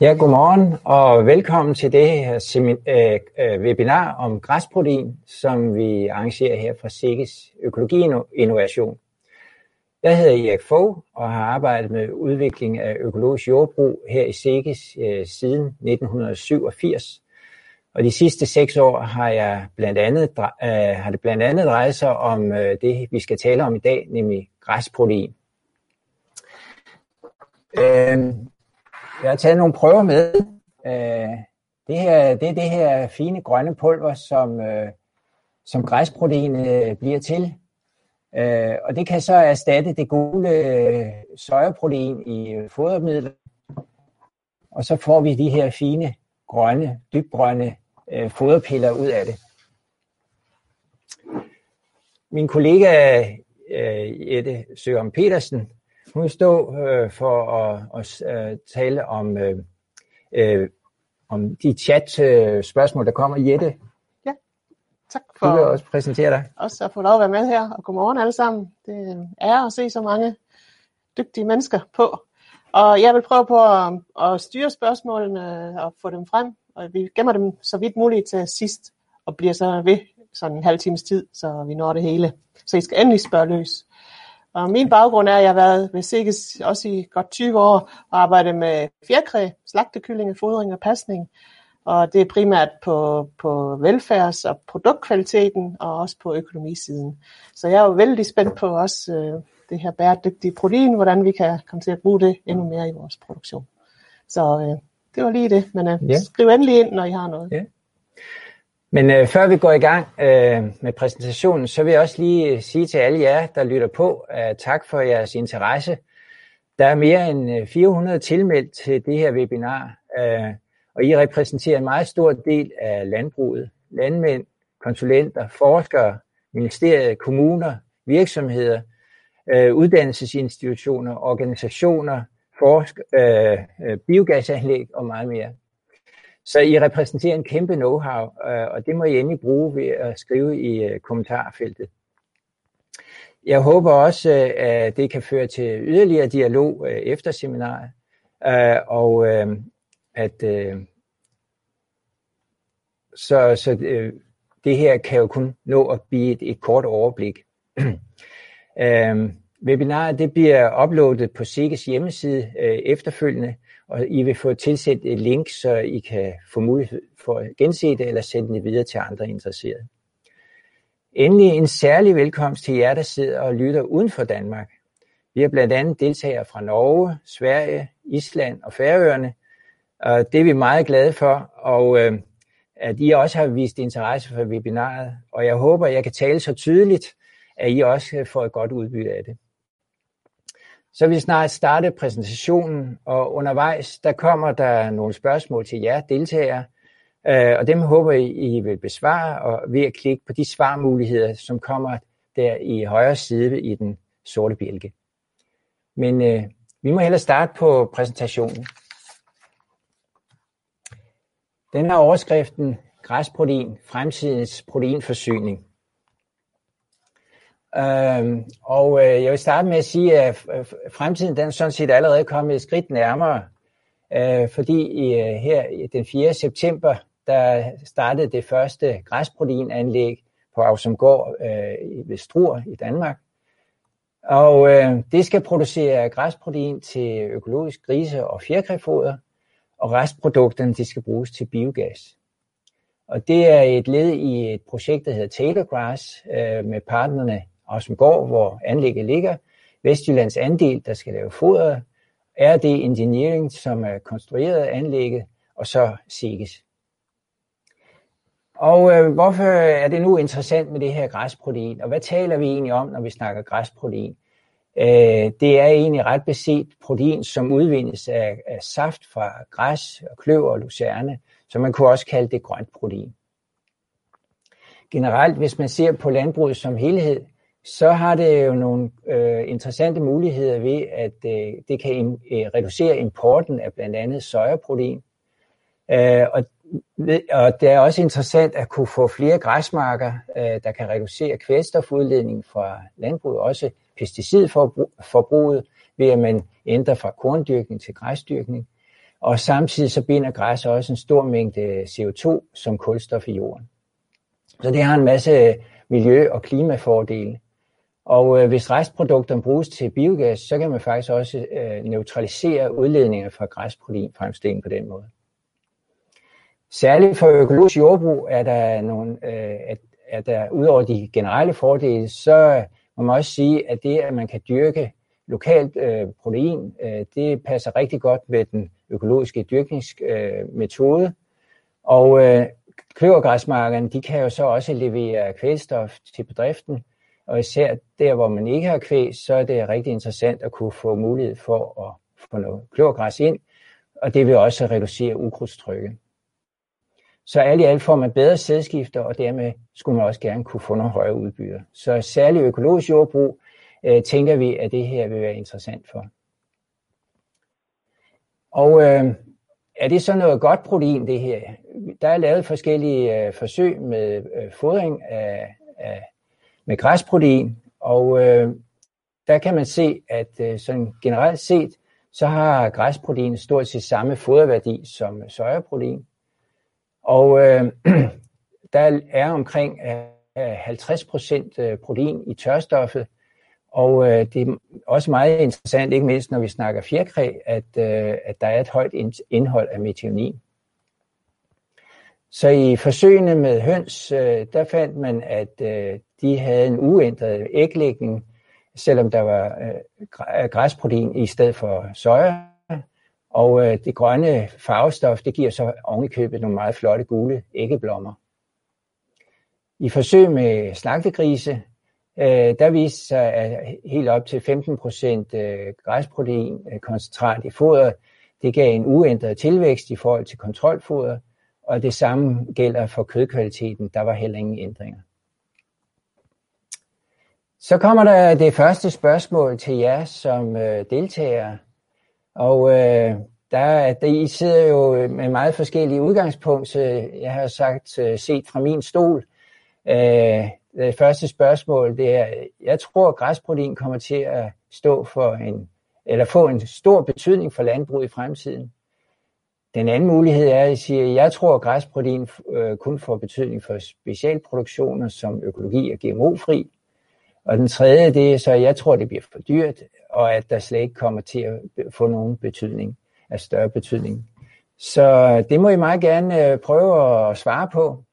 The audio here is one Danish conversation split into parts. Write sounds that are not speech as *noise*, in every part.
Ja, godmorgen og velkommen til det her semin- øh, øh, webinar om græsprotein, som vi arrangerer her fra SIGGES Økologi Innovation. Jeg hedder Erik Fogh og har arbejdet med udvikling af økologisk jordbrug her i SIGGES øh, siden 1987. Og de sidste seks år har, jeg blandt andet, øh, har det blandt andet drejet sig om øh, det, vi skal tale om i dag, nemlig græsprotein. Jeg har taget nogle prøver med. Øh, det, her, det er det her fine grønne pulver, som, øh, som græsproteinet øh, bliver til. Øh, og det kan så erstatte det gule øh, sojaprotein i fodermidler. Og så får vi de her fine, grønne, dybgrønne foderpiller ud af det. Min kollega Jette Søren Petersen hun vil stå øh, for at, at, at tale om, øh, øh, om de chat-spørgsmål, der kommer. Jette, ja, tak for du vil også præsentere dig. Også at få lov at være med her, og godmorgen alle sammen. Det er at se så mange dygtige mennesker på. Og jeg vil prøve på at, at styre spørgsmålene og få dem frem, og vi gemmer dem så vidt muligt til sidst, og bliver så ved sådan en halv times tid, så vi når det hele. Så I skal endelig spørge løs. Og min baggrund er, at jeg har været ved Sikkes også i godt 20 år og arbejdet med fjerkræ, slagtekylling, fodring og pasning. Og det er primært på, på velfærds- og produktkvaliteten og også på økonomisiden. Så jeg er jo vældig spændt på også øh, det her bæredygtige protein, hvordan vi kan komme til at bruge det endnu mere i vores produktion. Så øh, det var lige det, men øh, ja. skriv endelig ind, når I har noget. Ja. Men øh, før vi går i gang øh, med præsentationen, så vil jeg også lige sige til alle jer, der lytter på, øh, tak for jeres interesse. Der er mere end øh, 400 tilmeldt til det her webinar, øh, og I repræsenterer en meget stor del af landbruget. Landmænd, konsulenter, forskere, ministerier, kommuner, virksomheder, øh, uddannelsesinstitutioner, organisationer, forsk, øh, øh biogasanlæg og meget mere. Så I repræsenterer en kæmpe know-how, øh, og det må I endelig bruge ved at skrive i øh, kommentarfeltet. Jeg håber også, øh, at det kan føre til yderligere dialog efter seminaret, og at så, så det her kan jo kun nå at blive et, et kort overblik. *clears throat* Webinaret det bliver uploadet på SIGGES hjemmeside efterfølgende, og I vil få tilsendt et link, så I kan få mulighed for at gense det eller sende det videre til andre interesserede. Endelig en særlig velkomst til jer, der sidder og lytter uden for Danmark. Vi har blandt andet deltagere fra Norge, Sverige, Island og Færøerne, og det er vi meget glade for, og øh, at I også har vist interesse for webinaret, og jeg håber, at jeg kan tale så tydeligt, at I også får et godt udbytte af det. Så vi snart starte præsentationen, og undervejs der kommer der nogle spørgsmål til jer deltagere, øh, og dem håber I, I vil besvare og ved at klikke på de svarmuligheder, som kommer der i højre side i den sorte bjælke. Men øh, vi må hellere starte på præsentationen. Den her overskriften, græsprotein, fremtidens proteinforsyning. Øhm, og øh, jeg vil starte med at sige, at øh, fremtiden den er sådan set allerede kommet et skridt nærmere, øh, fordi øh, i, her den 4. september, der startede det første græsproteinanlæg på Avsumgård øh, ved Struer i Danmark. Og øh, det skal producere græsprotein til økologisk grise- og fjerkræfoder, og restprodukterne de skal bruges til biogas. Og det er et led i et projekt, der hedder Taylor Grass, øh, med partnerne Osmegård, hvor anlægget ligger, Vestjyllands andel, der skal lave foder, RD Engineering, som er konstrueret anlægget, og så SIGES. Og øh, hvorfor er det nu interessant med det her græsprotein, og hvad taler vi egentlig om, når vi snakker græsprotein? Øh, det er egentlig ret beset protein, som udvindes af, af saft fra græs, og kløver og lucerne, så man kunne også kalde det grønt protein. Generelt, hvis man ser på landbruget som helhed, så har det jo nogle øh, interessante muligheder ved, at øh, det kan in, øh, reducere importen af blandt andet sojaprotein. Øh, og, og det er også interessant at kunne få flere græsmarker, øh, der kan reducere kvælstofudledningen fra landbruget, også pesticidforbruget, ved at man ændrer fra korndyrkning til græsdyrkning. og samtidig så binder græs også en stor mængde CO2 som kulstof i jorden. Så det har en masse miljø- og klimafordele. Og øh, hvis restprodukterne bruges til biogas, så kan man faktisk også øh, neutralisere udledninger fra græsproteinfremstilling på den måde. Særligt for økologisk jordbrug er der, nogle, øh, at, at der udover de generelle fordele, så må man også sige, at det, at man kan dyrke lokalt øh, protein, øh, det passer rigtig godt med den økologiske dyrkningsmetode. Øh, og øh, kløvergræsmarkerne, de kan jo så også levere kvælstof til bedriften, og især der, hvor man ikke har kvæg, så er det rigtig interessant at kunne få mulighed for at få noget klorgræs ind, og det vil også reducere ukrudtstrykket. Så alt i alt får man bedre sædskifter, og dermed skulle man også gerne kunne få nogle højere udbytter. Så særligt økologisk jordbrug øh, tænker vi, at det her vil være interessant for. Og øh, er det så noget godt protein, det her? Der er lavet forskellige øh, forsøg med øh, fodring af, af, med græsprotein, og øh, der kan man se, at øh, sådan generelt set, så har græsprotein stort set samme foderværdi som sojaprotein. Og øh, *clears throat* der er omkring øh, 50% øh, protein i tørstoffet, og øh, det er også meget interessant, ikke mindst når vi snakker fjerkræ, at, øh, at der er et højt indhold af metionin. Så i forsøgene med høns, øh, der fandt man, at øh, de havde en uændret æglægning, selvom der var øh, græsprotein i stedet for soja. Og øh, det grønne farvestof, det giver så ovenikøbet nogle meget flotte gule æggeblommer. I forsøg med slagtegrise, øh, der viste sig, at helt op til 15% øh, græsprotein øh, koncentrat i foderet, det gav en uændret tilvækst i forhold til kontrolfoder, og det samme gælder for kødkvaliteten, der var heller ingen ændringer. Så kommer der det første spørgsmål til jer som øh, deltagere. Og øh, der, der, I sidder jo med meget forskellige udgangspunkter. Jeg har sagt øh, set fra min stol. Øh, det første spørgsmål det er, jeg tror, at græsprotein kommer til at stå for en, eller få en stor betydning for landbrug i fremtiden. Den anden mulighed er, at I siger, at jeg tror, at græsprotein øh, kun får betydning for specialproduktioner som økologi og GMO-fri. Og den tredje, det er så, at jeg tror, det bliver for dyrt, og at der slet ikke kommer til at få nogen betydning, af større betydning. Så det må I meget gerne øh, prøve at svare på.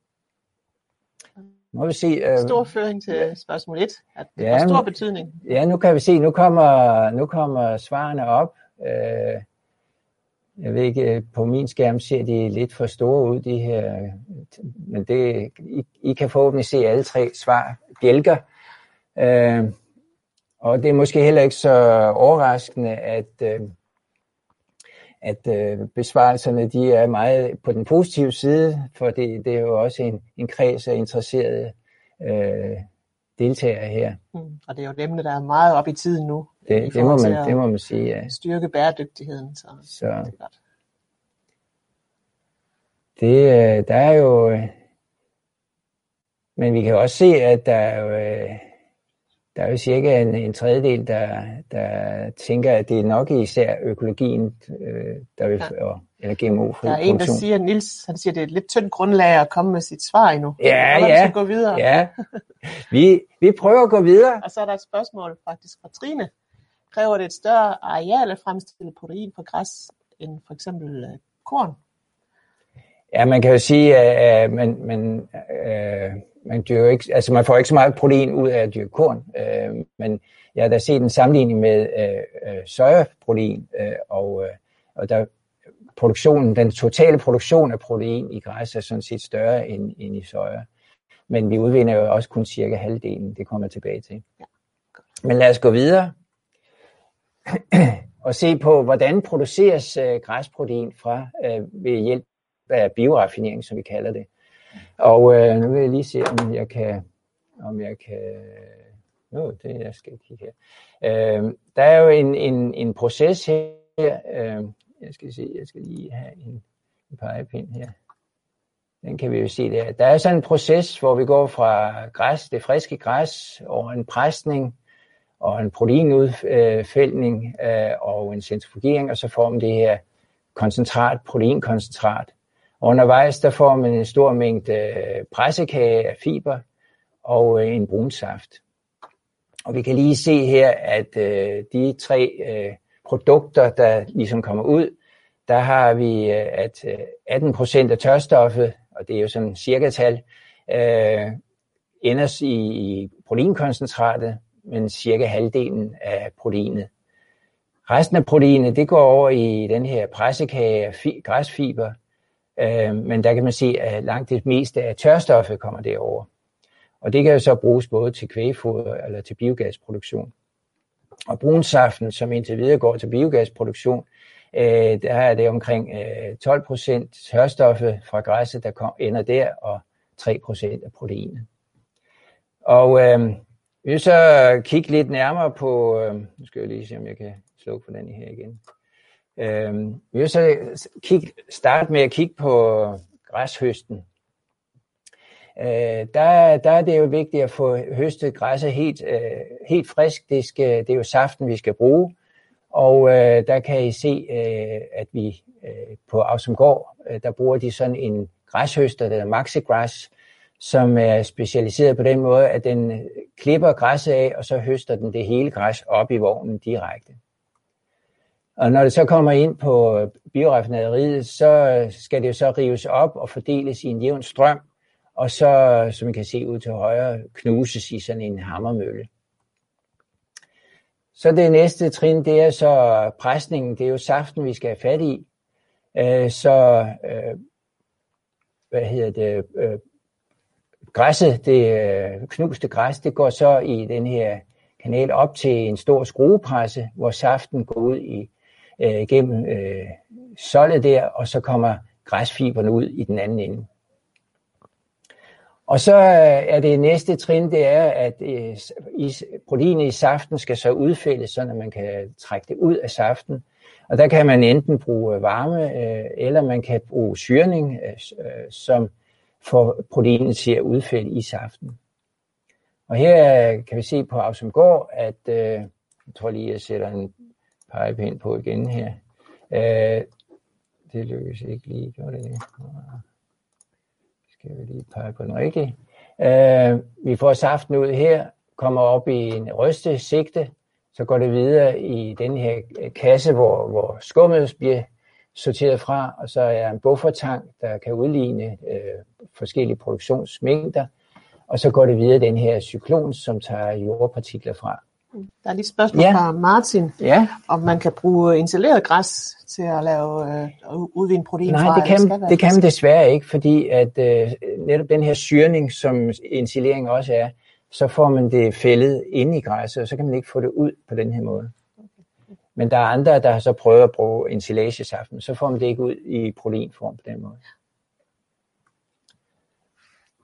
Må vi se. Øh, stor føring til spørgsmål 1. At det ja, har stor betydning. Ja, nu kan vi se, nu kommer, nu kommer svarene op. Øh, jeg ved ikke, øh, på min skærm ser de lidt for store ud, de her, men det, I, I kan forhåbentlig se alle tre svar bjælker. Øh, og det er måske heller ikke så overraskende, at, øh, at øh, besvarelserne de er meget på den positive side, for det, det er jo også en, en kreds af interesserede øh, deltagere her. Mm, og det er jo dem, der er meget op i tiden nu. Det, det, må, man, det må man sige, ja. Styrke bæredygtigheden. Så, så. Det, er godt. det øh, der er jo... Øh, men vi kan også se, at der er jo, øh, der er jo cirka en, en tredjedel, der, der tænker, at det er nok især økologien, øh, der vil, ja. og, eller gmo Der er en, der siger, Nils, han siger, det er et lidt tyndt grundlag at komme med sit svar endnu. Ja, ja. Vi gå videre. Ja. Vi, vi prøver at gå videre. Og så er der et spørgsmål faktisk fra Trine. Kræver det et større areal at fremstille protein på græs end for eksempel øh, korn? Ja, man kan jo sige, at man, man, øh, man, dyrker ikke, altså man får ikke så meget protein ud af at dyrke korn, øh, men jeg har da set en sammenligning med øh, øh, sojaprotein, øh, og, øh, og der produktionen, den totale produktion af protein i græs er sådan set større end, end i soja. Men vi udvinder jo også kun cirka halvdelen, det kommer jeg tilbage til. Ja. Men lad os gå videre *clears throat* og se på, hvordan produceres øh, græsprotein fra øh, ved hjælp af bioraffinering, som vi kalder det. Og øh, nu vil jeg lige se, om jeg kan, om jeg kan, nu det jeg skal kigge her. Øh, der er jo en, en, en proces her, øh, jeg skal se, jeg skal lige have en, en pegepind her. Den kan vi jo se der. Der er sådan en proces, hvor vi går fra græs, det friske græs, over en presning, og en proteinudfældning øh, og en centrifugering, og så får man det her koncentrat, proteinkoncentrat. Og undervejs der får man en stor mængde øh, pressekage af fiber og øh, en brun saft. Og vi kan lige se her, at øh, de tre produkter, der ligesom kommer ud, der har vi, at 18 procent af tørstoffet, og det er jo sådan cirka tal, øh, ender i, i proteinkoncentratet, men cirka halvdelen af proteinet. Resten af proteinet, det går over i den her pressekage af græsfiber, øh, men der kan man se, at langt det meste af tørstoffet kommer derover. Og det kan jo så bruges både til kvægefoder eller til biogasproduktion. Og brunsaften, som indtil videre går til biogasproduktion, øh, der er det omkring øh, 12 procent tørstoffet fra græsset, der kom, ender der, og 3 procent af proteinet. Og øh, vi vil så kigge lidt nærmere på, øh, nu skal jeg lige se, om jeg kan slukke for den her igen. Øh, vi vil så kigge, starte med at kigge på græshøsten. Øh, der, der er det jo vigtigt at få høstet græsset helt, øh, helt frisk. Det, skal, det er jo saften, vi skal bruge. Og øh, der kan I se, øh, at vi øh, på Ausumgård, øh, der bruger de sådan en græshøster, der hedder MaxiGrass, som er specialiseret på den måde, at den klipper græsset af, og så høster den det hele græs op i vognen direkte. Og når det så kommer ind på øh, bioraffinaderiet, så øh, skal det jo så rives op og fordeles i en jævn strøm, og så, øh, som I kan se ud til højre, knuses i sådan en hammermølle. Så det næste trin, det er så presningen, det er jo saften, vi skal have fat i. Så, hvad hedder det, græsset, det knuste græs, det går så i den her kanal op til en stor skruepresse, hvor saften går ud i, Øh, gennem øh, soldet der, og så kommer græsfiberne ud i den anden ende. Og så øh, er det næste trin, det er, at øh, proteinet i saften skal så udfældes, så man kan trække det ud af saften. Og der kan man enten bruge varme, øh, eller man kan bruge syrning, øh, som får proteinet til at udfælde i saften. Og her kan vi se på Ausumgård, at jeg tror lige, jeg sætter en pegepind på igen her. Øh, det lykkes ikke lige, gjorde det skal vi lige pege på den rigtige. Øh, vi får saften ud her, kommer op i en ryste sigte, så går det videre i den her kasse, hvor, hvor skummet bliver sorteret fra, og så er en buffertank, der kan udligne øh, forskellige produktionsmængder, og så går det videre den her cyklon, som tager jordpartikler fra. Der er lige et spørgsmål ja. fra Martin, ja. om man kan bruge installeret græs til at lave øh, udvinde protein Nej, fra, det kan, det, det kan man desværre ikke, fordi at øh, netop den her syrning, som insilering også er, så får man det fældet inde i græsset, og så kan man ikke få det ud på den her måde. Men der er andre, der har så prøvet at bruge ensilagesaften, så får man det ikke ud i proteinform på den måde.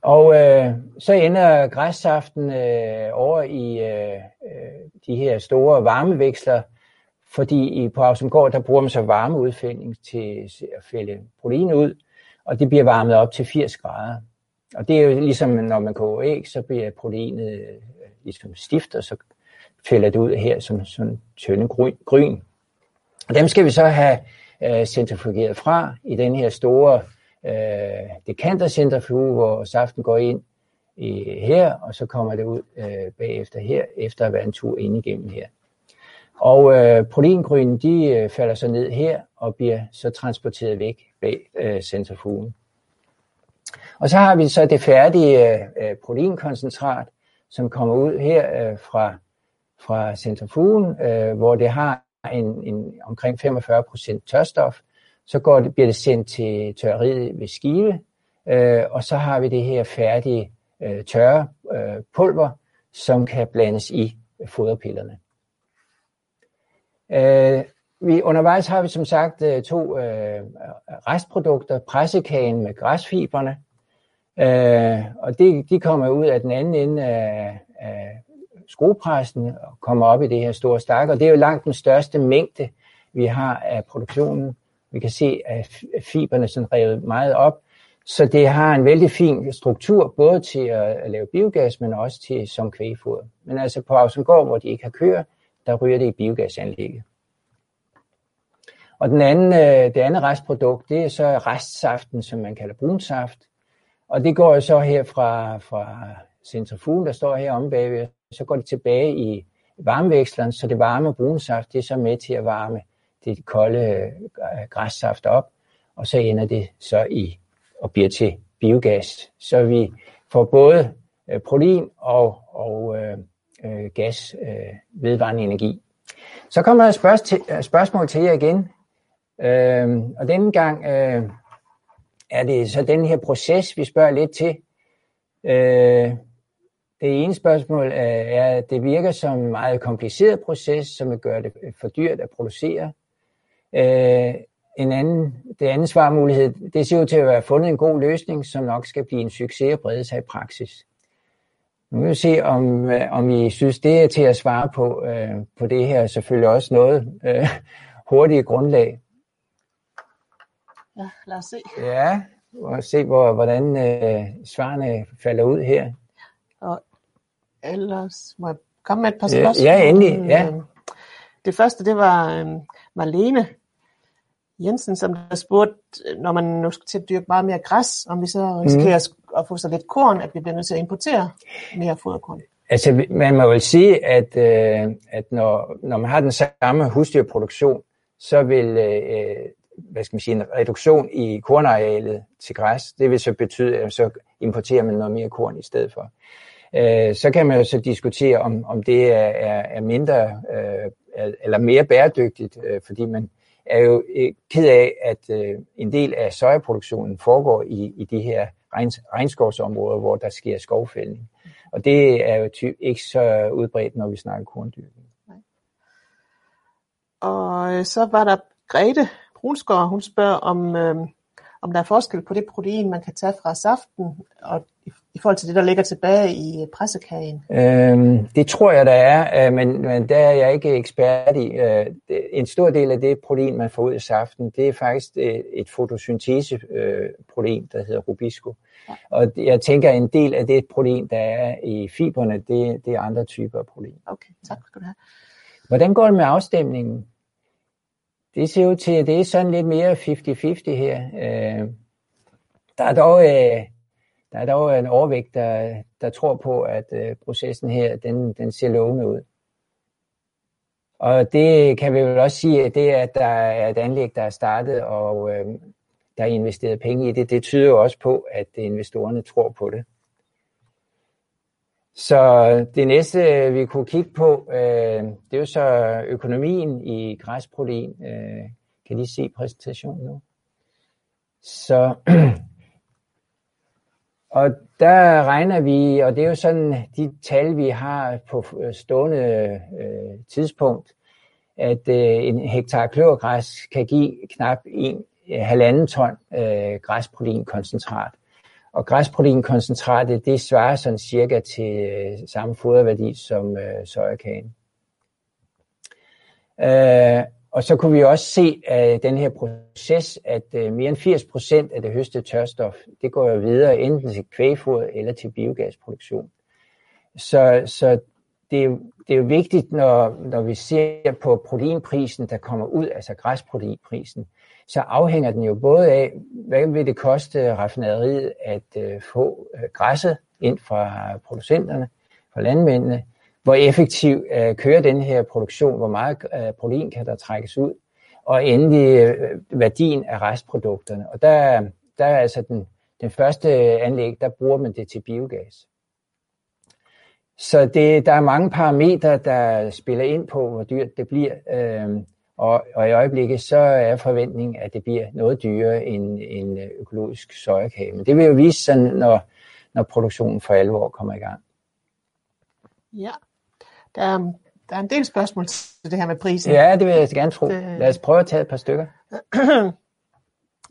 Og øh, så ender græssaften øh, over i øh, øh de her store varmeveksler, fordi i, på Ausumgård, der bruger man så varmeudfældning til at fælde protein ud, og det bliver varmet op til 80 grader. Og det er jo ligesom, når man koger æg, så bliver proteinet øh, ligesom stift, og så fælder det ud her som sådan tynde gryn. Og dem skal vi så have øh, centrifugeret fra i den her store øh, dekantercentrifuge, hvor saften går ind i, her, og så kommer det ud øh, bagefter her, efter at være en tur ind igennem her. Og øh, proteingrynen, de øh, falder så ned her og bliver så transporteret væk bag øh, centrifugen. Og så har vi så det færdige øh, øh proteinkoncentrat, som kommer ud her øh, fra, fra centrifugen, øh, hvor det har en, en omkring 45% tørstof, så går det, bliver det sendt til tørreriet ved skive, øh, og så har vi det her færdige øh, tørre øh, pulver, som kan blandes i foderpillerne. Øh, vi, undervejs har vi som sagt øh, to øh, restprodukter, pressekagen med græsfiberne, øh, og de, de kommer ud af den anden ende af, af skruepressen og kommer op i det her store stak, og det er jo langt den største mængde, vi har af produktionen. Vi kan se, at fiberne er revet meget op, så det har en vældig fin struktur, både til at lave biogas, men også til som kvægfoder. Men altså på Ausengård, hvor de ikke har køer, der ryger det i biogasanlægget. Og den anden, øh, det andet restprodukt, det er så restsaften, som man kalder brunsaft. Og det går jo så her fra, fra centrifugen, der står her om bagved, så går det tilbage i varmeveksleren, så det varme brunsaft, det er så med til at varme det kolde øh, græssaft op, og så ender det så i og bliver til biogas. Så vi får både øh, protein og, og øh, øh, gas, øh, vedvarende energi. Så kommer der et spørg til, øh, spørgsmål til jer igen. Øh, og denne gang øh, er det så den her proces, vi spørger lidt til. Øh, det ene spørgsmål er, at det virker som en meget kompliceret proces, som vil gøre det for dyrt at producere. Øh, en anden, det andet svarmulighed, det ser ud til at være fundet en god løsning, som nok skal blive en succes og brede sig i praksis. Nu vil vi se, om, om I synes, det er til at svare på, øh, på det her. Selvfølgelig også noget øh, hurtigt grundlag. Ja, lad os se. Ja, og se, hvor, hvordan øh, svarene falder ud her. Og ellers må jeg komme med et par spørgsmål. Ja, endelig. Ja. Det første, det var øh, Marlene Jensen, som der spurgte, når man nu skal til at dyrke meget mere græs, om vi så risikerer mm. at få så lidt korn, at vi bliver nødt til at importere mere foderkorn. Altså, man må vel sige, at, øh, at når, når man har den samme husdyrproduktion, så vil øh, hvad skal man sige, en reduktion i kornarealet til græs, det vil så betyde, at så importerer man noget mere korn i stedet for. Øh, så kan man jo så diskutere, om, om det er, er, er mindre øh, eller mere bæredygtigt, øh, fordi man er jo øh, ked af, at øh, en del af sojaproduktionen foregår i, i de her regnskovsområder, hvor der sker skovfældning. Og det er jo typ ikke så udbredt, når vi snakker korndyrkning. Og øh, så var der Grete Brunsgaard, hun spørger om, øh, om der er forskel på det protein, man kan tage fra saften, og i, i forhold til det, der ligger tilbage i pressekagen? Øhm, det tror jeg, der er, øh, men, men der er jeg ikke ekspert i. Øh, en stor del af det protein, man får ud af saften, det er faktisk et, et fotosynteseprotein, der hedder rubisco. Ja. Og jeg tænker, at en del af det protein, der er i fiberne, det, det er andre typer af protein. Okay, tak skal du have. Hvordan går det med afstemningen? Det ser ud til, at det er sådan lidt mere 50-50 her. Øh, der er dog, øh, der er dog en overvægt, der, der tror på, at øh, processen her, den, den ser lovende ud. Og det kan vi vel også sige, at det, at der er et anlæg, der er startet, og øh, der er investeret penge i det, det tyder jo også på, at investorerne tror på det. Så det næste, vi kunne kigge på, øh, det er jo så økonomien i græsprotein. Øh, kan I se præsentationen nu? Så, *clears throat* og der regner vi, og det er jo sådan de tal, vi har på øh, stående øh, tidspunkt, at øh, en hektar kløvergræs kan give knap en øh, halvanden ton øh, græsproteinkoncentrat. Og græsproteinkoncentratet, det svarer sådan cirka til øh, samme foderværdi som øh, søjekagen. Øh, og så kunne vi også se af den her proces, at øh, mere end 80 procent af det høstede tørstof, det går jo videre enten til kvægfoder eller til biogasproduktion. Så, så det, er det er jo vigtigt, når, når vi ser på proteinprisen, der kommer ud, altså græsproteinprisen, så afhænger den jo både af, hvad vil det koste raffinaderiet at øh, få øh, græsset ind fra producenterne, fra landmændene, hvor effektiv øh, kører den her produktion, hvor meget øh, protein kan der trækkes ud, og endelig øh, øh, værdien af restprodukterne. Og der, der er altså den, den første anlæg, der bruger man det til biogas. Så det, der er mange parametre, der spiller ind på, hvor dyrt det bliver. Øh, og, og i øjeblikket så er forventningen, at det bliver noget dyrere end en økologisk sojakage. Men det vil jo vise sig, når, når produktionen for alvor kommer i gang. Ja, der er, der er en del spørgsmål til det her med prisen. Ja, det vil jeg gerne tro. Det... Lad os prøve at tage et par stykker. *clears throat*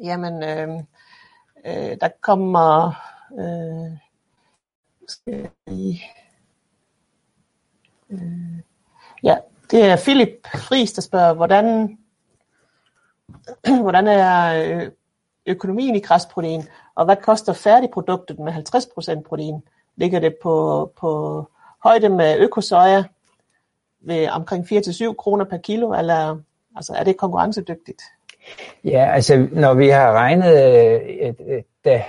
Jamen, øh, øh, der kommer... Øh, skal I, øh, ja, det er Philip Friis, der spørger, hvordan, *clears throat* hvordan er øh, økonomien i græsprotein, og hvad koster færdigproduktet med 50% protein? Ligger det på, på højde med økosoja ved omkring 4-7 kroner per kilo, eller altså, er det konkurrencedygtigt? Ja, altså når vi har regnet, øh, øh, da,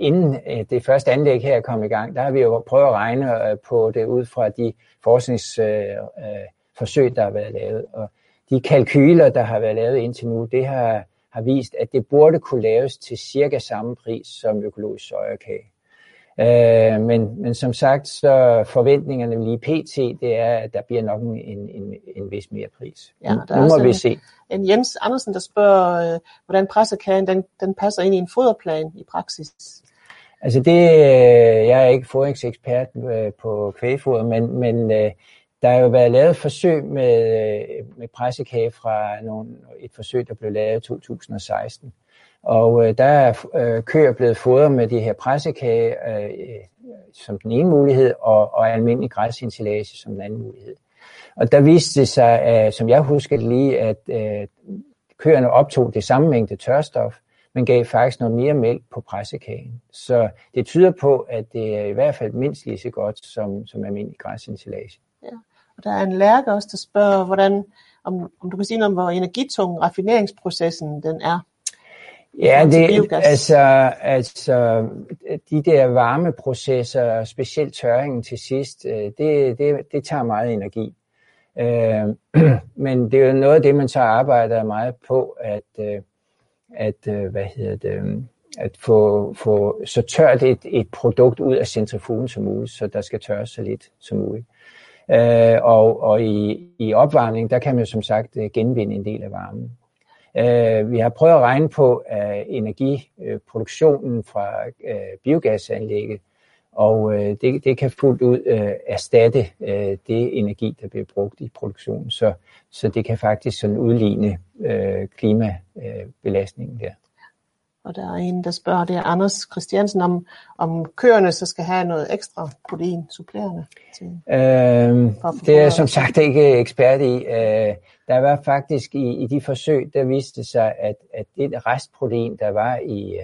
inden øh, det første anlæg her kom i gang, der har vi jo prøvet at regne på det ud fra de forskningsforsøg, der har været lavet. Og de kalkyler, der har været lavet indtil nu, det har, har vist, at det burde kunne laves til cirka samme pris som økologisk sojakage. Øh, men, men som sagt, så forventningerne lige pt, det er, at der bliver nok en, en, en vis mere pris. Ja, der nu må vi en, se. En Jens Andersen, der spørger, øh, hvordan pressekagen den, den passer ind i en foderplan i praksis. Altså det, øh, jeg er ikke foderingsekspert øh, på kvægfoder, men, men der har jo været lavet forsøg med, med pressekage fra nogle, et forsøg, der blev lavet i 2016. Og øh, der er øh, køer blevet fodret med de her pressekage øh, som den ene mulighed, og, og almindelig græsinsilage som den anden mulighed. Og der viste det sig, øh, som jeg husker det lige, at øh, køerne optog det samme mængde tørstof, men gav faktisk noget mere mælk på pressekagen. Så det tyder på, at det er i hvert fald mindst lige så godt som, som almindelig græsinsilage. Ja. Og der er en lærke også, der spørger, hvordan, om, om du kan sige noget om, hvor energitung raffineringsprocessen den er. Ja, det, altså, altså de der varmeprocesser, specielt tørringen til sidst, øh, det, det, det tager meget energi. Øh, *clears throat* men det er jo noget af det, man så arbejder meget på, at, øh, at hvad hedder det, at få, få så tørt et, et produkt ud af centrifugen som muligt, så der skal tørres så lidt som muligt. og og i, i opvarmning, der kan man jo som sagt genvinde en del af varmen. Øh, vi har prøvet at regne på øh, energiproduktionen fra øh, biogasanlægget, og øh, det, det kan fuldt ud øh, erstatte øh, det energi, der bliver brugt i produktionen. Så, så det kan faktisk sådan udligne øh, klimabelastningen der. Og der er en, der spørger, det er Anders Christiansen, om, om køerne så skal have noget ekstra protein supplerende. Til, øhm, det er jeg som sagt ikke ekspert i. Øh, der var faktisk i, i de forsøg, der viste sig, at, at det restprotein, der var i,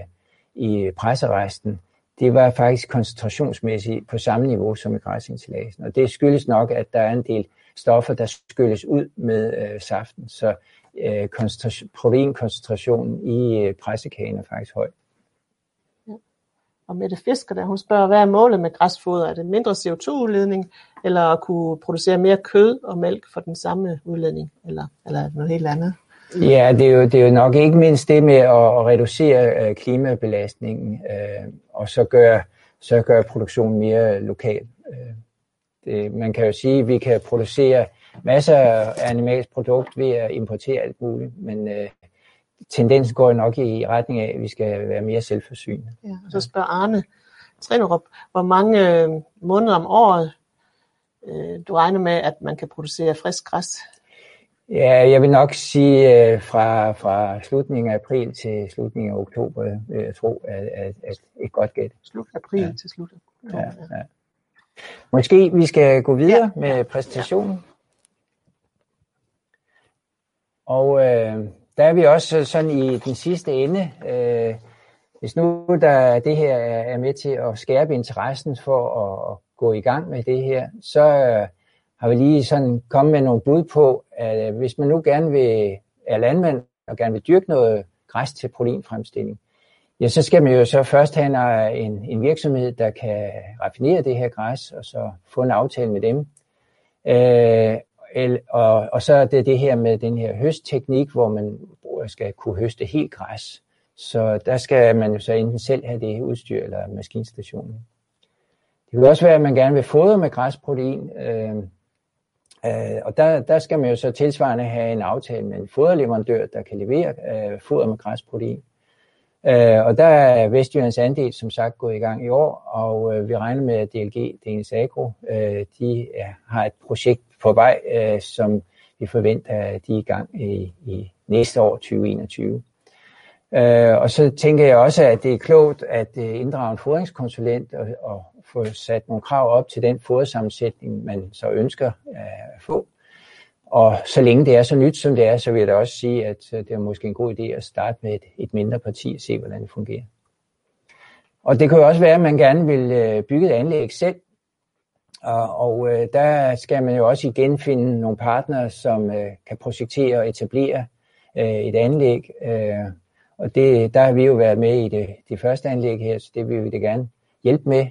i presseresten, det var faktisk koncentrationsmæssigt på samme niveau som i græsinsilagen. Og det skyldes nok, at der er en del stoffer, der skylles ud med øh, saften. Så øh, koncentration, proteinkoncentrationen i øh, pressekagen er faktisk høj. Ja. Og Mette Fisker, der hun spørger, hvad er målet med græsfoder? Er det mindre CO2-udledning, eller at kunne producere mere kød og mælk for den samme udledning, eller, eller noget helt andet? Ja, det er, jo, det er jo nok ikke mindst det med at, at reducere øh, klimabelastningen, øh, og så gøre, så gøre produktionen mere lokal. Øh, det, man kan jo sige, at vi kan producere masser af animalsk produkt ved at importere alt muligt, men øh, tendensen går nok i retning af, at vi skal være mere selvforsynende. Ja, og så spørger Arne Trinerup, hvor mange øh, måneder om året øh, du regner med, at man kan producere frisk græs? Ja, jeg vil nok sige øh, fra, fra slutningen af april til slutningen af oktober, vil jeg tro, at, at, at et godt gæt. Slut april ja. til slut oktober. Ja, ja. Måske vi skal gå videre ja, med præsentationen. Ja. Og øh, der er vi også sådan i den sidste ende. Øh, hvis nu der det her øh, er med til at skærpe interessen for at, at gå i gang med det her, så øh, har vi lige sådan kommet med nogle bud på, at øh, hvis man nu gerne vil er landmand og gerne vil dyrke noget græs til proteinfremstilling, ja, så skal man jo så først have en, øh, en virksomhed, der kan raffinere det her græs, og så få en aftale med dem. Øh, og, og så er det det her med den her høstteknik, hvor man skal kunne høste helt græs. Så der skal man jo så enten selv have det udstyr eller maskinstationen. Det kan også være, at man gerne vil fodre med græsprotein, øh, øh, og der, der skal man jo så tilsvarende have en aftale med en foderleverandør, der kan levere øh, foder med græsprotein. Øh, og der er Vestjyllands andel som sagt gået i gang i år, og øh, vi regner med, at DLG, DNS Agro, øh, de er, har et projekt på vej, øh, som vi forventer, at de er i gang i, i næste år, 2021. Øh, og så tænker jeg også, at det er klogt at øh, inddrage en fodringskonsulent og, og få sat nogle krav op til den fodersammensætning, man så ønsker øh, at få. Og så længe det er så nyt, som det er, så vil jeg da også sige, at øh, det er måske en god idé at starte med et, et mindre parti og se, hvordan det fungerer. Og det kan jo også være, at man gerne vil øh, bygge et anlæg selv. Og, og øh, der skal man jo også igen finde nogle partnere, som øh, kan projektere og etablere øh, et anlæg. Øh, og det, der har vi jo været med i det, det første anlæg her, så det vil vi da gerne hjælpe med.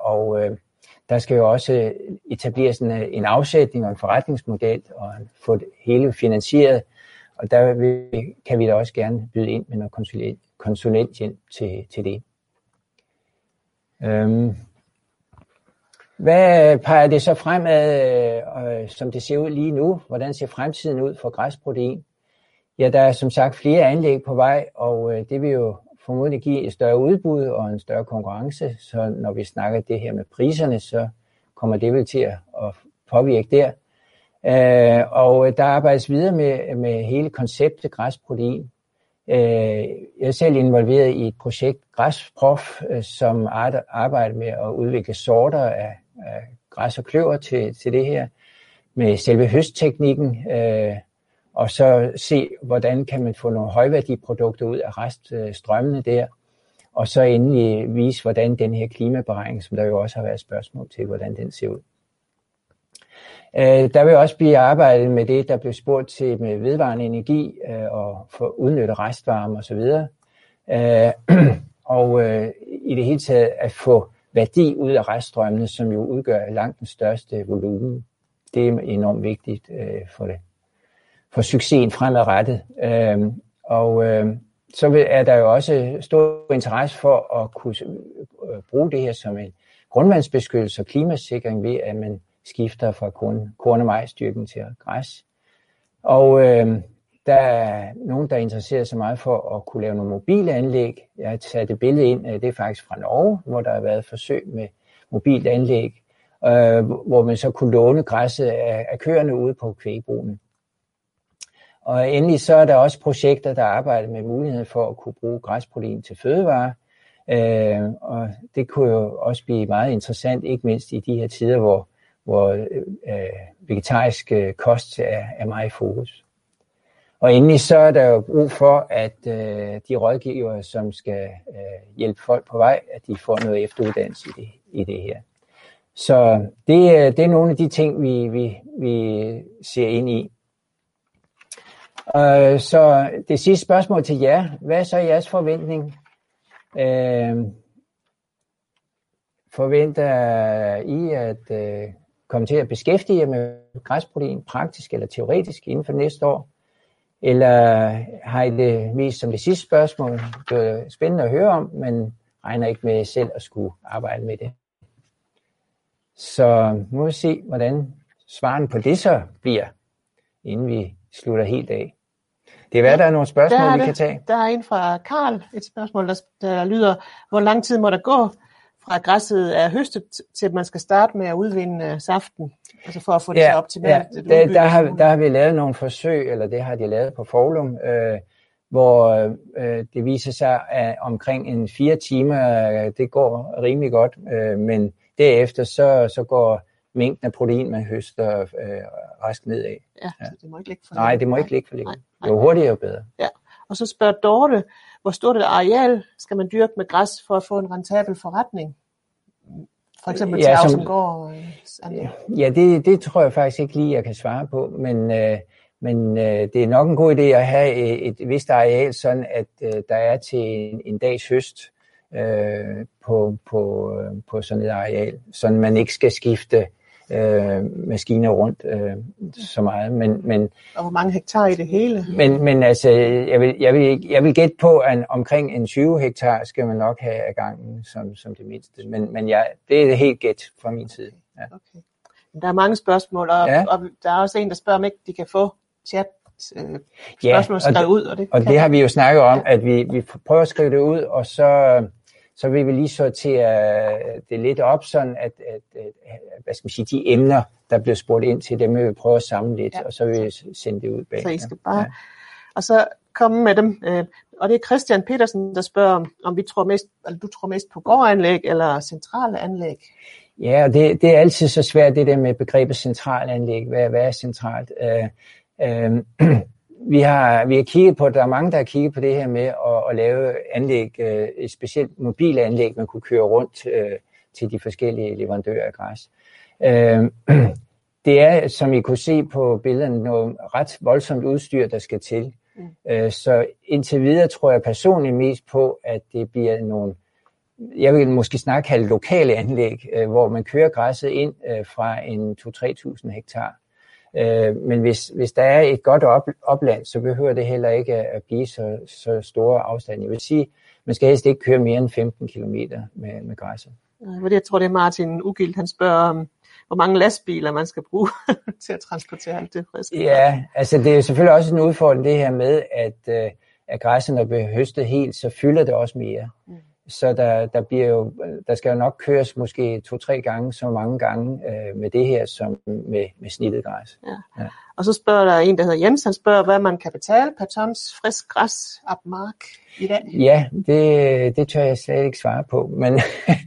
Og der skal jo også etableres en, en afsætning og en forretningsmodel og få det hele finansieret. Og der vil, kan vi da også gerne byde ind med noget konsulent, konsulenthjælp til, til det. Øhm. Hvad peger det så fremad, øh, øh, som det ser ud lige nu? Hvordan ser fremtiden ud for græsprotein? Ja, der er som sagt flere anlæg på vej, og øh, det vil jo formodentlig give et større udbud og en større konkurrence. Så når vi snakker det her med priserne, så kommer det vel til at påvirke der. Øh, og øh, der arbejdes videre med, med hele konceptet græsprotein. Øh, jeg er selv involveret i et projekt Græsprof, øh, som arbejder med at udvikle sorter af, af græs og kløver til, til det her, med selve høstteknikken, øh, og så se, hvordan kan man få nogle højværdiprodukter ud af reststrømmene øh, der, og så endelig vise, hvordan den her klimaberegning, som der jo også har været spørgsmål til, hvordan den ser ud. Øh, der vil også blive arbejdet med det, der blev spurgt til med vedvarende energi øh, og for at udnytte restvarme osv. Øh, *clears throat* og øh, i det hele taget at få værdi ud af reststrømmene, som jo udgør langt den største volumen. Det er enormt vigtigt øh, for det for succesen fremadrettet. Øhm, og øhm, så er der jo også stor interesse for at kunne øh, bruge det her som en grundvandsbeskyttelse og klimasikring ved, at man skifter fra korn, korn- og majsdyrken til græs. Og øh, der er nogen, der interesserer interesseret sig meget for at kunne lave nogle mobile anlæg. Jeg har taget et billede ind, øh, det er faktisk fra Norge, hvor der har været forsøg med mobilt anlæg, øh, hvor man så kunne låne græsset af, af køerne ude på kvægbrugene. Og endelig så er der også projekter, der arbejder med muligheden for at kunne bruge græsprotein til fødevare. Øh, og det kunne jo også blive meget interessant, ikke mindst i de her tider, hvor hvor øh, øh vegetarisk øh, kost er, er meget i fokus. Og endelig så er der jo brug for, at øh, de rådgivere, som skal øh, hjælpe folk på vej, at de får noget efteruddannelse i det, i det her. Så det, øh, det er nogle af de ting, vi, vi, vi ser ind i. Øh, så det sidste spørgsmål til jer. Hvad er så jeres forventning? Øh, forventer I, at øh, komme til at beskæftige jer med græsprotein praktisk eller teoretisk inden for næste år? Eller har I det mest som det sidste spørgsmål? Det er spændende at høre om, men regner ikke med selv at skulle arbejde med det. Så nu må vi se, hvordan svaren på det så bliver, inden vi slutter helt af. Det er hvad, der er nogle spørgsmål, der er vi kan tage. Der er en fra Karl, et spørgsmål, der, der lyder, hvor lang tid må der gå, fra græsset er høstet, til at man skal starte med at udvinde saften, altså for at få det ja, så optimalt? Ja, der, der, har, der har vi lavet nogle forsøg, eller det har de lavet på Forlum, øh, hvor øh, det viser sig, at omkring en fire timer, øh, det går rimelig godt, øh, men derefter så, så går mængden af protein, man høster, øh, rask nedad. Ja, ja, så det må ikke ligge for længe. Nej, det må ikke ligge for længe. Jo hurtigere, jo bedre. Ja. Og så spørger Dorte, hvor stort et areal skal man dyrke med græs for at få en rentabel forretning? For eksempel ja, til som, går. Ja, ja det, det tror jeg faktisk ikke lige, jeg kan svare på, men, øh, men øh, det er nok en god idé at have et, et vist areal, sådan at øh, der er til en, en dags høst øh, på, på, på sådan et areal, så man ikke skal skifte øh, maskiner rundt øh, så meget. Men, men, og hvor mange hektar i det hele? Men, men altså, jeg vil, jeg, vil, jeg vil gætte på, at omkring en 20 hektar skal man nok have af gangen som, som det mindste. Men, men jeg, det er helt gæt fra min side. Ja. Okay. Der er mange spørgsmål, og, ja. og der er også en, der spørger, om ikke de kan få chat øh, spørgsmål ja, skrevet ud. Og det, og det har vi jo snakket om, ja. at vi, vi prøver at skrive det ud, og så så vil vi lige sortere det lidt op, sådan at, at, at hvad skal man sige, de emner, der bliver spurgt ind til, dem vil vi prøve at samle lidt, ja. og så vil vi sende det ud bag. Så I skal bare, ja. og så komme med dem. Øh, og det er Christian Petersen, der spørger, om vi tror mest, eller du tror mest på gårdanlæg eller centrale anlæg? Ja, og det, det er altid så svært, det der med begrebet centralanlæg. Hvad, hvad er centralt? Øh, øh, *clears throat* vi har, vi har kigget på, der er mange, der har kigget på det her med at, at lave anlæg, øh, et specielt mobile anlæg, man kunne køre rundt øh, til de forskellige leverandører af græs. Øh, *clears throat* det er, som I kunne se på billederne, noget ret voldsomt udstyr, der skal til. Mm. Så indtil videre tror jeg personligt mest på, at det bliver nogle, jeg vil måske snakke halv lokale anlæg, hvor man kører græsset ind fra en 2-3.000 hektar. Men hvis, hvis der er et godt op, opland, så behøver det heller ikke at blive så, så store afstande. Jeg vil sige, man skal helst ikke køre mere end 15 km med, med græsset. Jeg tror, det er Martin Ugild, han spørger om, hvor mange lastbiler man skal bruge *laughs* til at transportere alt det friske. Ja, altså det er selvfølgelig også en udfordring det her med, at, øh, at græsset når bliver høstet helt, så fylder det også mere. Mm. Så der, der, bliver jo, der skal jo nok køres måske to-tre gange så mange gange øh, med det her, som med, med snittet græs. Ja. Ja. Og så spørger der en, der hedder Jens, han spørger, hvad man kan betale per tons frisk græs op mark i dag. Ja, det, det tør jeg slet ikke svare på, men,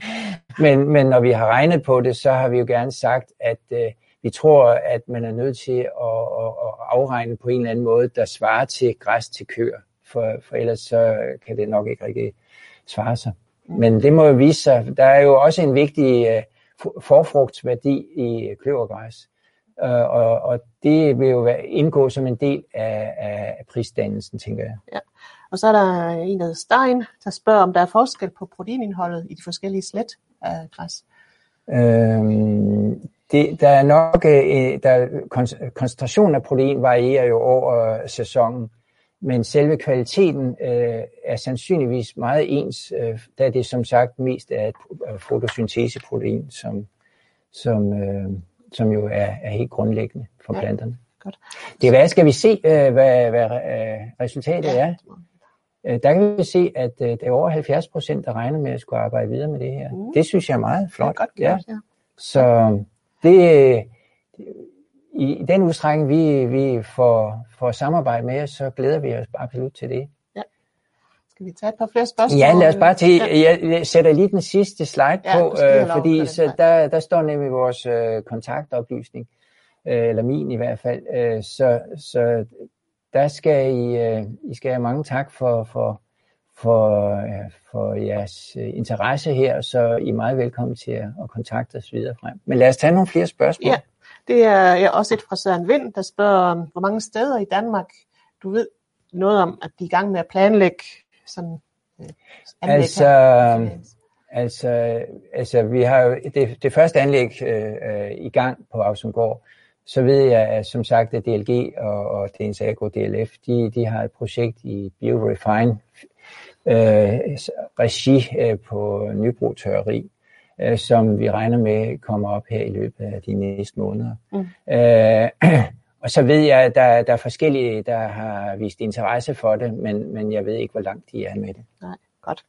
*laughs* men, men når vi har regnet på det, så har vi jo gerne sagt, at øh, vi tror, at man er nødt til at, at, at afregne på en eller anden måde, der svarer til græs til køer, for, for ellers så kan det nok ikke rigtig svare sig. Men det må jo vise sig. Der er jo også en vigtig øh, forfrugtsværdi i kløvergræs. Øh, og, og det vil jo være, indgå som en del af, af prisdannelsen, tænker jeg. Ja. Og så er der en, der hedder Stein, der spørger, om der er forskel på proteinindholdet i de forskellige slet af græs. Øhm, det, der er nok, øh, der, koncentrationen af protein varierer jo over sæsonen, men selve kvaliteten øh, er sandsynligvis meget ens, øh, da det som sagt mest er et øh, fotosynteseprotein, som, som, øh, som jo er, er helt grundlæggende for ja, planterne. Godt. Det er hvad skal vi se, øh, hvad, hvad øh, resultatet ja. er. Øh, der kan vi se, at øh, det er over 70 procent, der regner med at skulle arbejde videre med det her. Mm. Det synes jeg er meget flot. Ja, godt, ja. ja. Så det, i den udstrækning, vi, vi får, får samarbejde med så glæder vi os absolut til det. Ja. Skal vi tage et par flere spørgsmål? Ja, lad os bare til. Ja. Jeg sætter lige den sidste slide ja, på, øh, fordi så der, der står nemlig vores øh, kontaktoplysning, øh, eller min i hvert fald. Øh, så, så der skal I, øh, I skal have mange tak for, for, for, øh, for jeres øh, interesse her, så I er meget velkommen til at, at kontakte os videre frem. Men lad os tage nogle flere spørgsmål. Ja. Det er også et fra Søren Vind, der spørger, hvor mange steder i Danmark, du ved noget om, at de er i gang med at planlægge sådan øh, anlæg altså, altså, altså, vi har jo det, det første anlæg øh, øh, i gang på Avsumgård, så ved jeg, at som sagt, at DLG og, og DNS Agro DLF, de, de har et projekt i BioRefine øh, regi øh, på Nybro Tørreri, øh, som vi regner med kommer op her i løbet af de næste måneder. Mm. Øh, *clears throat* og så ved jeg, at der, der er forskellige, der har vist interesse for det, men, men jeg ved ikke, hvor langt de er med det. Nej, godt.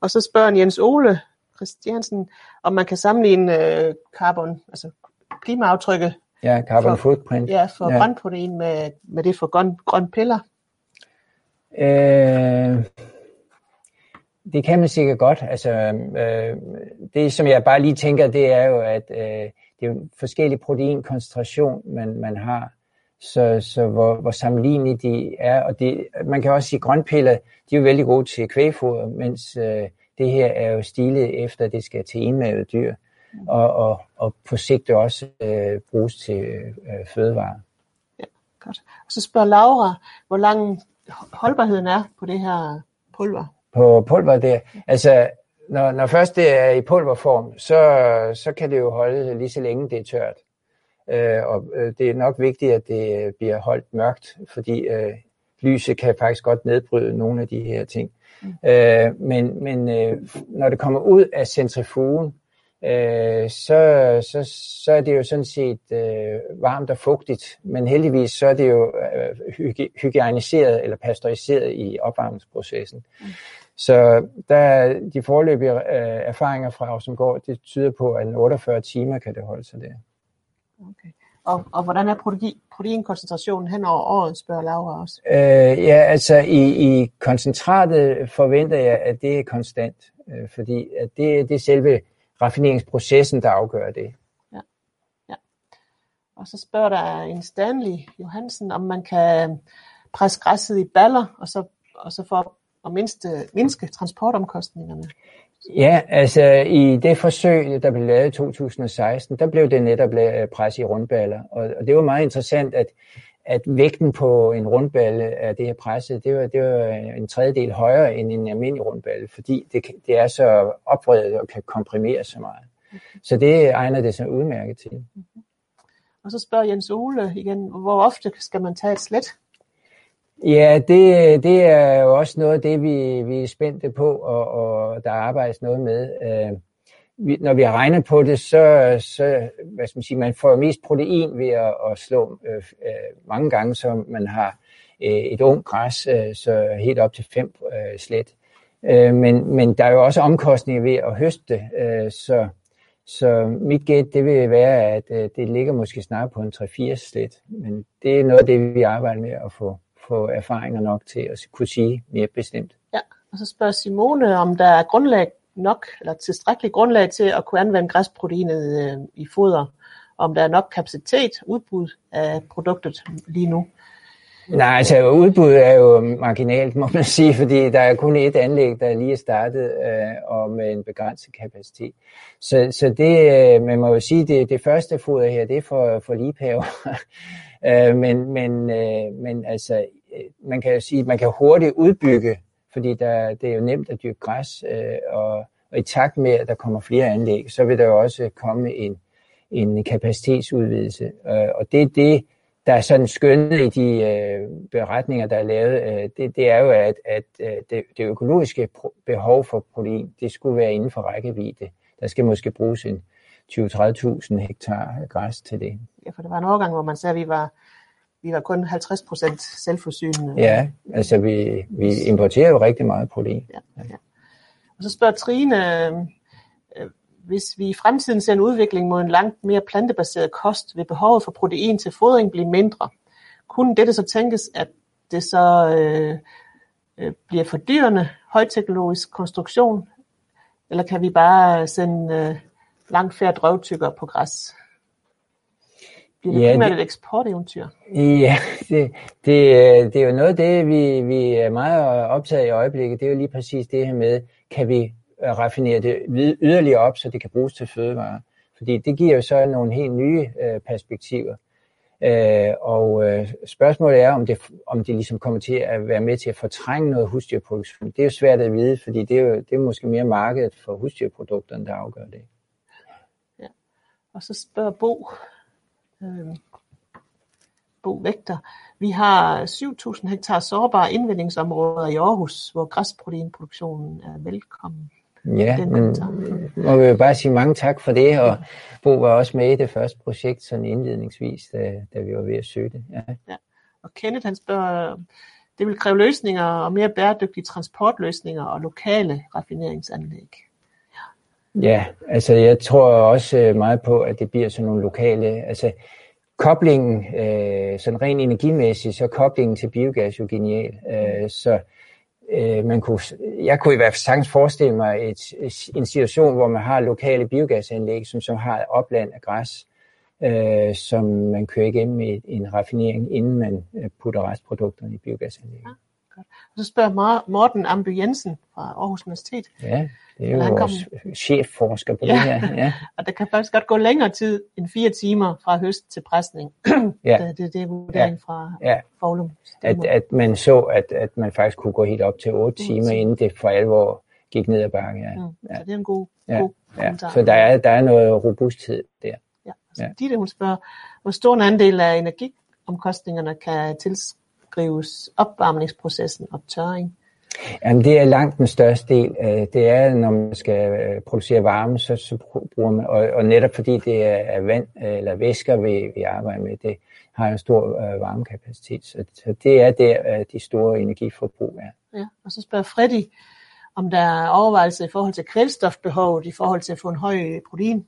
Og så spørger Jens Ole Christiansen, om man kan sammenligne øh, carbon, altså klimaaftrykket Ja, carbon for, footprint. Ja, for ja. grønprotein med, med det for grøn, grøn piller. Øh, det kan man sikkert godt. Altså, øh, det, som jeg bare lige tænker, det er jo, at øh, det er jo forskellige proteinkoncentration, man, man har. Så, så hvor, hvor sammenlignelige de er. Og det, man kan også sige, at grønpiller, de er jo vældig gode til kvægfoder, mens øh, det her er jo stilet efter, at det skal til enmavet dyr. Og, og, og på sigt også øh, bruges til øh, fødevarer. Ja, godt. Og så spørger Laura, hvor lang holdbarheden er på det her pulver? På pulver der. Altså, når, når først det er i pulverform, så, så kan det jo holde lige så længe det er tørt. Øh, og øh, det er nok vigtigt, at det bliver holdt mørkt, fordi øh, lyset kan faktisk godt nedbryde nogle af de her ting. Mm. Øh, men men øh, når det kommer ud af centrifugen, øh, så, så, så er det jo sådan set øh, varmt og fugtigt, men heldigvis så er det jo øh, hygiejniseret eller pasteuriseret i opvarmningsprocessen. Mm. Så der, de forløbige øh, erfaringer fra Ausumgård, det tyder på, at 48 timer kan det holde sig der. Okay. Og, og hvordan er protein, proteinkoncentrationen hen over året, spørger Laura også? Øh, ja, altså i, i koncentratet forventer jeg, at det er konstant, øh, fordi at det, det er selve raffineringsprocessen, der afgør det. Ja. ja. Og så spørger der en Stanley Johansen, om man kan presse græsset i baller, og så, og så få og mindste, mindske transportomkostningerne? Ja, altså i det forsøg, der blev lavet i 2016, der blev det netop pres i rundballer, og, og det var meget interessant, at, at vægten på en rundballe af det her presset, det var, det var en tredjedel højere end en almindelig rundballe, fordi det, det er så opredet og kan komprimere så meget. Så det egner det sig udmærket til. Mm-hmm. Og så spørger Jens Ole igen, hvor ofte skal man tage et slet? Ja, det, det er jo også noget af det, vi, vi er spændte på, og, og der arbejdes noget med. Øh, vi, når vi har regnet på det, så, så hvad skal man, sige, man får mest protein ved at, at slå øh, øh mange gange, så man har øh, et ung græs, øh, så helt op til fem øh, slet. Øh, men, men der er jo også omkostninger ved at høste, øh, så så mit gæt, det vil være, at øh, det ligger måske snart på en 3-4 slet. Men det er noget af det, vi arbejder med at få, få erfaringer nok til at kunne sige mere bestemt. Ja, og så spørger Simone, om der er grundlag nok, eller tilstrækkeligt grundlag til at kunne anvende græsproteinet øh, i foder, om der er nok kapacitet, udbud af produktet lige nu. Nej, altså udbuddet er jo marginalt, må man sige, fordi der er kun et anlæg, der lige er startet øh, og med en begrænset kapacitet. Så, så det, øh, man må jo sige, det, det første foder her, det er for, for ligepaver. *laughs* øh, men, men, øh, men altså, Øh, man kan sige, man kan hurtigt udbygge, fordi der, det er jo nemt at dyrke græs, øh, og, og i takt med, at der kommer flere anlæg, så vil der jo også komme en, en kapacitetsudvidelse. Øh, og det er det, der er sådan skønnet i de øh, beretninger, der er lavet, øh, det, det er jo, at, at øh, det, det økologiske behov for protein, det skulle være inden for rækkevidde. Der skal måske bruges en 20-30.000 hektar græs til det. Ja, for der var en overgang, hvor man sagde, at vi var, vi var kun 50 procent selvforsynende. Ja, altså vi, vi importerer jo rigtig meget protein. Ja, ja. Og så spørger Trine, øh, hvis vi i fremtiden ser en udvikling mod en langt mere plantebaseret kost, vil behovet for protein til fodring blive mindre. Kunne dette så tænkes, at det så øh, øh, bliver fordyrende højteknologisk konstruktion, eller kan vi bare sende øh, langt færre drøvtykker på græs? Bliver det ja, primært et eksporteventyr? Ja, *laughs* det, det, det er jo noget af det, vi, vi er meget optaget i øjeblikket. Det er jo lige præcis det her med, kan vi raffinere det yderligere op, så det kan bruges til fødevarer. Fordi det giver jo så nogle helt nye øh, perspektiver. Øh, og øh, spørgsmålet er, om det, om det ligesom kommer til at være med til at fortrænge noget husdyrproduktion. Det er jo svært at vide, fordi det er jo det er måske mere markedet for husdyrprodukterne, der afgør det. Ja. Og så spørger Bo, øh, Bo Vægter, vi har 7.000 hektar sårbare indvindingsområder i Aarhus, hvor græsproteinproduktionen er velkommen. Ja, men må vi jo bare sige mange tak for det, og Bo var også med i det første projekt, sådan indledningsvis, da, da vi var ved at søge det. Ja. ja. Og Kenneth han spørger, det vil kræve løsninger og mere bæredygtige transportløsninger og lokale raffineringsanlæg. Ja. altså jeg tror også meget på, at det bliver sådan nogle lokale, altså koblingen, øh, sådan rent energimæssigt, så koblingen til biogas jo genial. Øh, så øh, man kunne, jeg kunne i hvert fald sagtens forestille mig et, en situation, hvor man har lokale biogasanlæg, som, som har opland af græs, øh, som man kører igennem med en raffinering, inden man øh, putter restprodukterne i biogasanlæg. Ja, godt. Og så spørger Morten Amby Jensen fra Aarhus Universitet. Ja, det er jo vores kom... chefforsker på ja. det her. Ja. *laughs* og der kan faktisk godt gå længere tid end fire timer fra høst til presning. *clears throat* ja. Det, det, det er vurdering ja. fra ja. Forlum. At, at man så, at, at man faktisk kunne gå helt op til otte timer, inden det for alvor gik ned ad bakken. Ja. Mm, ja. Så det er en god, ja. god ja. Så der er, der er noget robusthed der. Ja. Så ja. Ditte, hun spørger, hvor stor en andel af energiomkostningerne kan tilskrives opvarmningsprocessen og tørring? Jamen, det er langt den største del. Øh, det er, når man skal øh, producere varme, så, så bruger man, og, og netop fordi det er vand øh, eller væsker, vi, vi arbejder med, det har en stor varmekapacitet. Så, så det er der, de store energiforbrug er. Ja, og så spørger Freddy, om der er overvejelser i forhold til kvælstofbehovet, i forhold til at få en høj protein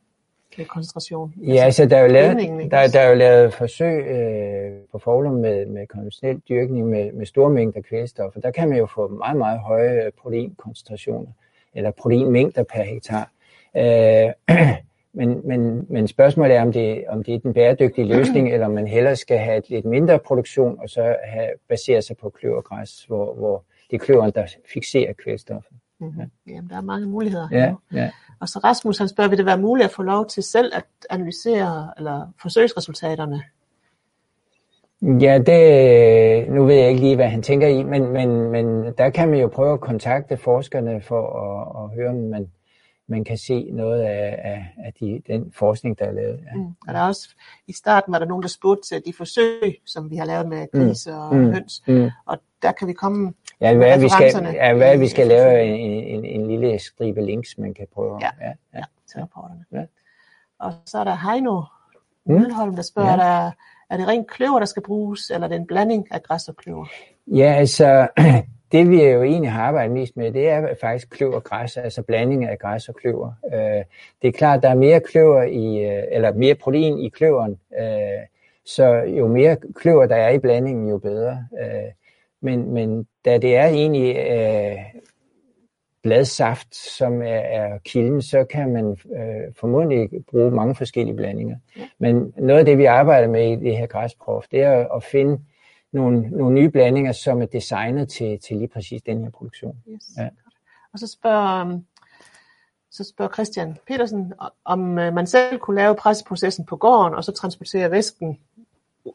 koncentration? Ja, altså, der, er jo lavet, der, der er jo lavet forsøg øh, på Forlum med, med konventionel dyrkning med, med store mængder kvælstof, og der kan man jo få meget, meget høje proteinkoncentrationer, eller proteinmængder per hektar. Øh, *clears throat* men, men, men spørgsmålet er, om det, om det er den bæredygtige løsning, eller om man hellere skal have et lidt mindre produktion, og så have, basere sig på kløvergræs, hvor, hvor det er kløveren, der fixerer kvælstoffet. Mm-hmm. Ja. Jamen, der er mange muligheder. Ja, ja. Og så Rasmus, han spørger, vil det være muligt at få lov til selv at analysere eller forsøgsresultaterne? Ja, det, nu ved jeg ikke lige, hvad han tænker i, men, men, men der kan man jo prøve at kontakte forskerne for at, at høre, om man, man kan se noget af, af, af de, den forskning, der er lavet. Ja. Mm. Og der er også, i starten var der nogen, der spurgte til de forsøg, som vi har lavet med mm. og Mm. høns, Mm. og der kan vi komme Ja, hvad vi skal, ja, hvad vi skal lave en, en, en lille stribe links, man kan prøve. Ja. ja, ja. til rapporterne. Ja. Og så er der Heino Mm. Mølholm, der spørger, Ja. der, er det rent kløver, der skal bruges, eller er det en blanding af græs og kløver? Ja, altså, *clears throat* det vi jo egentlig har arbejdet mest med, det er faktisk kløver og græs, altså blanding af græs og kløver. Øh, Det er klart, der er mere kløver i, øh, eller mere protein i kløveren, øh, så jo mere kløver der er i blandingen, jo bedre. Øh, Men, men da det er egentlig øh, bladsaft, som er, er kilden, så kan man øh, formodentlig bruge mange forskellige blandinger. Men noget af det, vi arbejder med i det her græsprof, det er at finde nogle, nogle nye blandinger, som er designet til, til lige præcis den her produktion. Yes. Ja. Og så spørger, um, så spørger Christian Petersen, om øh, man selv kunne lave presseprocessen på gården, og så transportere væsken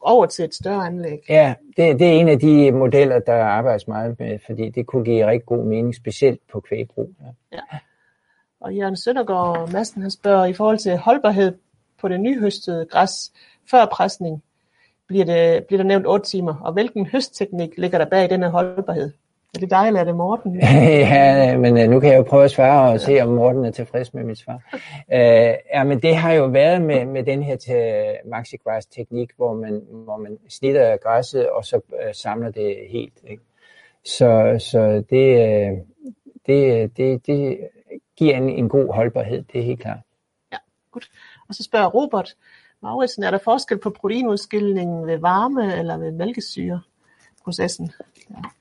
over til et større anlæg. Ja, det, det er en af de modeller, der arbejdes meget med, fordi det kunne give rigtig god mening, specielt på kvægbrug. Ja. Og Jørgen Søndergaard Madsen, han spørger, i forhold til holdbarhed på det nyhøstede græs før presning, bliver, det, bliver der nævnt 8 timer, og hvilken høstteknik ligger der bag denne holdbarhed? Er det dig, eller er det Morten? *laughs* ja, men øh, nu kan jeg jo prøve at svare og se, om Morten er tilfreds med mit svar. Øh, ja, men det har jo været med, med den her til maxigræs teknik, hvor man, hvor man snitter græsset, og så øh, samler det helt. Ikke? Så, så det, øh, det, det, det giver en, en god holdbarhed, det er helt klart. Og så spørger Robert Mauritsen, er der forskel på proteinudskillingen ved varme eller ved mælkesyreprocessen?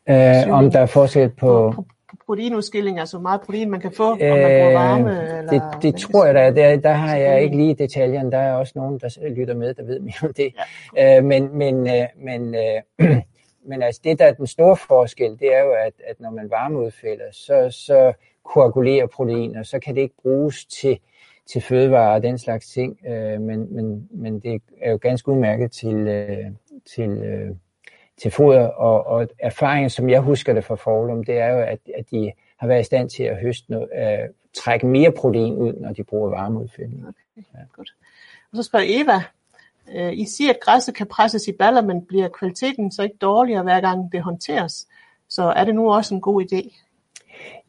Øh, om der er forskel på... På, på proteinudskilling, altså hvor meget protein man kan få, om man bruger varme eller Øh, det, det tror jeg da. Der, der har jeg ikke lige detaljerne. Der er også nogen, der lytter med, der ved mere om det. Ja. Øh, men, men, øh, men, øh, *clears throat* men altså det, der er den store forskel, det er jo, at, at når man varmeudfælder, så, så koagulerer proteiner, så kan det ikke bruges til, til fødevarer og den slags ting. Øh, men, men, men det er jo ganske udmærket til, øh, til, øh, til foder. Og, og erfaringen, som jeg husker det fra Forlum, det er jo, at, at de har været i stand til at høste noget, øh, trække mere protein ud, når de bruger varmeudfældning. Godt. Og så spørger Eva, øh, I siger, at græsset kan presses i baller, men bliver kvaliteten så ikke dårligere, hver gang det håndteres? Så er det nu også en god idé?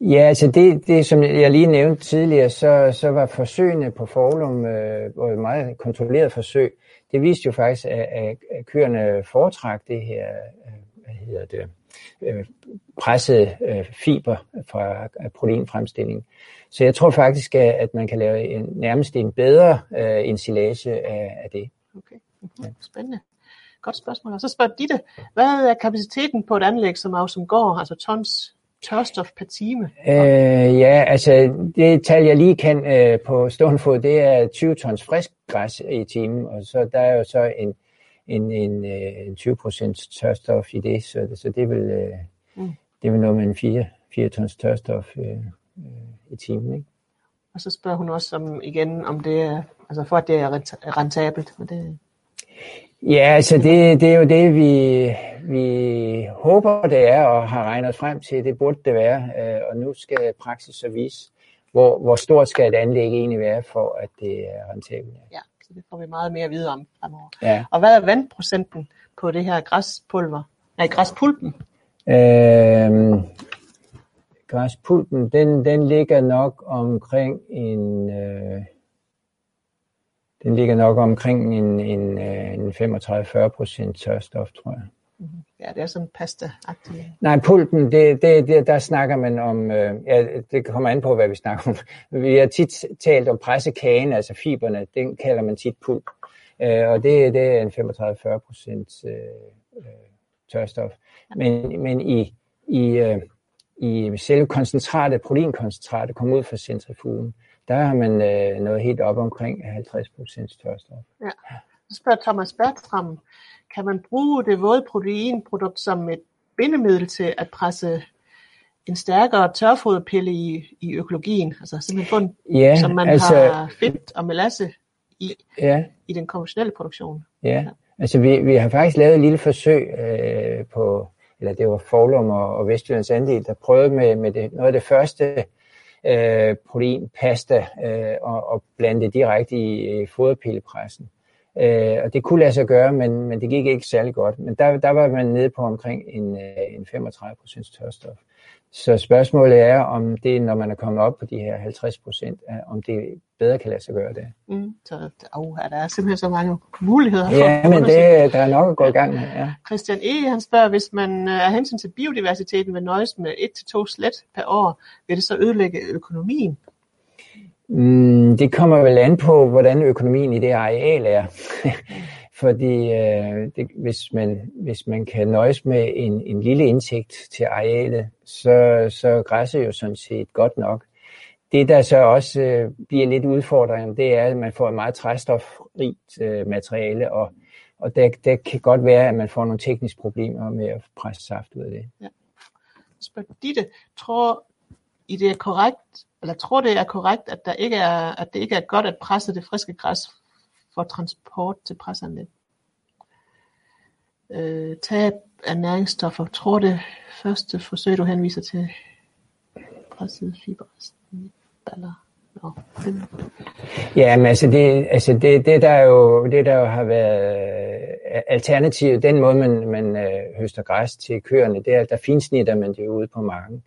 Ja, altså det, det som jeg lige nævnte tidligere, så, så var forsøgene på Forlum øh, et meget kontrolleret forsøg. Det viste jo faktisk, at, at, køerne foretrak det her, øh, hvad hedder det, øh, pressede øh, fiber fra proteinfremstilling. Så jeg tror faktisk, at, at man kan lave en, nærmest en bedre øh, ensilage af, af det. Okay. Mhm. Spændende. Godt spørgsmål. Og så spørger Ditte, hvad er kapaciteten på et anlæg som Ausumgård, altså tons tørstof per time? Øh, ja, altså det tal, jeg lige kan øh, på stående fod, det er 20 tons frisk græs i timen, og så der er jo så en, en, en, øh, en 20 procent tørstof i det, så, så det, vel, øh, Mm. det vel noget med en 4, 4 tons tørstof øh, øh, i timen. Ikke? Og så spørger hun også om, igen, om det er, altså for at det er rent- rentabelt. Men det, Ja, altså det, det er jo det, vi, vi håber, det er, og har regnet frem til. Det burde det være, øh, og nu skal praksis så vise, hvor, hvor stort skal et anlæg egentlig være, for at det er rentabelt. ja, så det får vi meget mere at vide om fremover. Ja. Og hvad er vandprocenten på det her græspulver? Nej, græspulpen. Øhm, græspulten, den, den ligger nok omkring en, øh, den ligger nok omkring en, en, øh, en 35-40 procent tørstof, tror jeg. Ja, det er sådan pasta-agtigt. Nej, pulten, det, det, det, der snakker man om, øh, ja, det kommer an på, hvad vi snakker om. *laughs* Vi har tit talt om pressekagen, altså fiberne, den kalder man tit pulp. Øh, og det, det er en 35-40 procent øh, øh, tørstof. Men, men i, i, øh, i selve koncentratet, proteinkoncentratet, kommer ud fra centrifugen, der har man øh, noget helt op omkring 50 procent tørstof. Så spørger Thomas Bertram, kan man bruge det våde proteinprodukt som et bindemiddel til at presse en stærkere tørfoderpille i, i økologien? Altså simpelthen en, Ja, som man altså, har fedt og melasse i, ja, i den konventionelle produktion. Ja, Altså, vi, vi har faktisk lavet et lille forsøg øh, på, eller det var Forlum og, og Vestjyllands andel, der prøvede med, med det, noget af det første øh, proteinpasta øh, og, og blande det direkte i, øh, foderpillepressen. Øh, og det kunne lade sig gøre, men, men det gik ikke særlig godt. Men der, der var man nede på omkring en, øh, en 35% tørstof. Så spørgsmålet er, om det, når man er kommet op på de her 50 procent, om det bedre kan lade sig gøre det. Mm, så oh, der er simpelthen så mange muligheder. Ja, men det, der er nok at gå i gang med. Ja. Christian E. han spørger, hvis man er hensyn til biodiversiteten vil nøjes med 1-2 slet per år, vil det så ødelægge økonomien? Mm, det kommer vel an på, hvordan økonomien i det areal er. *laughs* Fordi øh, det, hvis, man, hvis man kan nøjes med en, en lille indtægt til arealet, så, så græsser jo sådan set godt nok. Det, der så også øh, bliver lidt udfordrende, det er, at man får et meget træstofrigt øh, materiale, og, og der, der kan godt være, at man får nogle tekniske problemer med at presse saft ud af det. Ja. Spørg Ditte, tror I det er korrekt, eller tror det er korrekt, at, der ikke er, at det ikke er godt at presse det friske græs for transport til presserne. Øh, tab af næringsstoffer. Tror det første forsøg, du henviser til presset fiberballer. Nå, Ja, men altså det, altså det, det der jo det der jo har været alternativ, alternativet, den måde man, man øh, høster græs til køerne, det er, at der finsnitter man det ude på marken.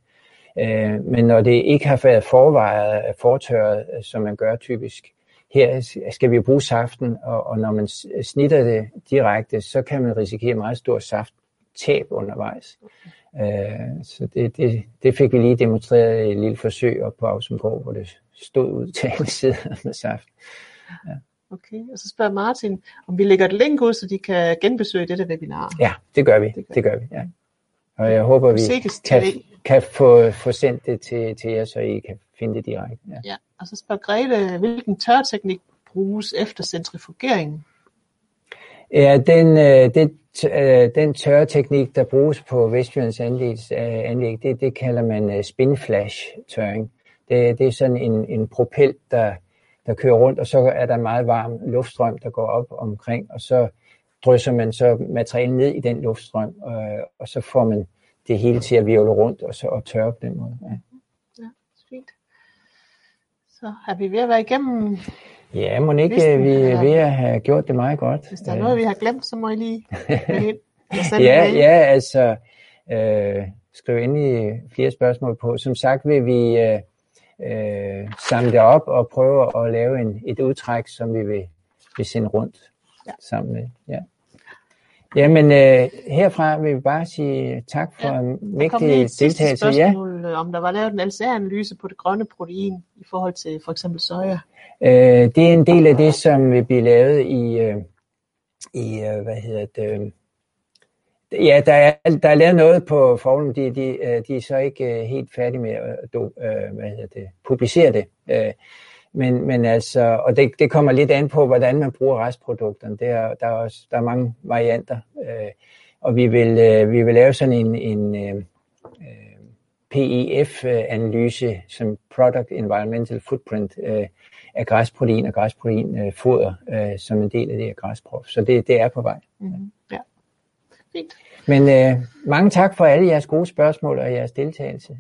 Øh, men når det ikke har været forvejet, fortørret, som man gør typisk, her skal vi bruge saften, og, og når man snitter det direkte, så kan man risikere meget stor safttab undervejs. Øh, så det, det, det fik vi lige demonstreret i et lille forsøg op på Avsumgård, hvor det stod ud til alle *laughs* sider med saft. Ja. Okay, og så spørger Martin, om vi lægger et link ud, så de kan genbesøge dette webinar. Ja, det gør vi. Det gør, det gør vi, ja. Og jeg håber, vi kan, kan få, få sendt det til, til jer, så I kan finde det direkte. Ja. ja, og så spørger Grete, hvilken tørteknik bruges efter centrifugeringen? Ja, den, øh, den, øh, den tørreteknik, der bruges på Vestjyllands anlæg, øh, anlæg det, det kalder man øh, spinflash-tørring. Det, det er sådan en, en propel, der, der kører rundt, og så er der en meget varm luftstrøm, der går op omkring, og så drysser man så materialet ned i den luftstrøm, og, og så får man det hele til at virvle rundt og så og tørre på den måde. Ja. Så er vi ved at være igennem Ja, må ikke Listen, vi er ved at have gjort det meget godt. Hvis der er noget, vi har glemt, så må I lige ind. *laughs* ja, ja, altså øh, skriv ind i flere spørgsmål på. Som sagt vil vi øh, øh, samle det op og prøve at lave en, et udtræk, som vi vil, vil sende rundt ja. sammen med. Ja. Jamen, øh, herfra vil vi bare sige tak for ja. en vigtig deltagelse. spørgsmål, ja. om der var lavet en LCA-analyse på det grønne protein i forhold til for eksempel soja. Øh, det er en del af det, som vil blive lavet i, øh, i øh, hvad hedder det, øh, Ja, der er, der er lavet noget på forum, de, de, øh, de er så ikke øh, helt færdige med at øh, hvad hedder det, publicere det. Men, men altså, og det, det kommer lidt an på, hvordan man bruger restprodukterne. Der, der, er, også, der er mange varianter. Og vi vil, vi vil lave sådan en, en PEF-analyse, som Product Environmental Footprint, af græsprotein og græsproteinfoder som en del af det her græsprof. Så det, det er på vej. Mm-hmm. Ja. Fint. Men øh, mange tak for alle jeres gode spørgsmål og jeres deltagelse.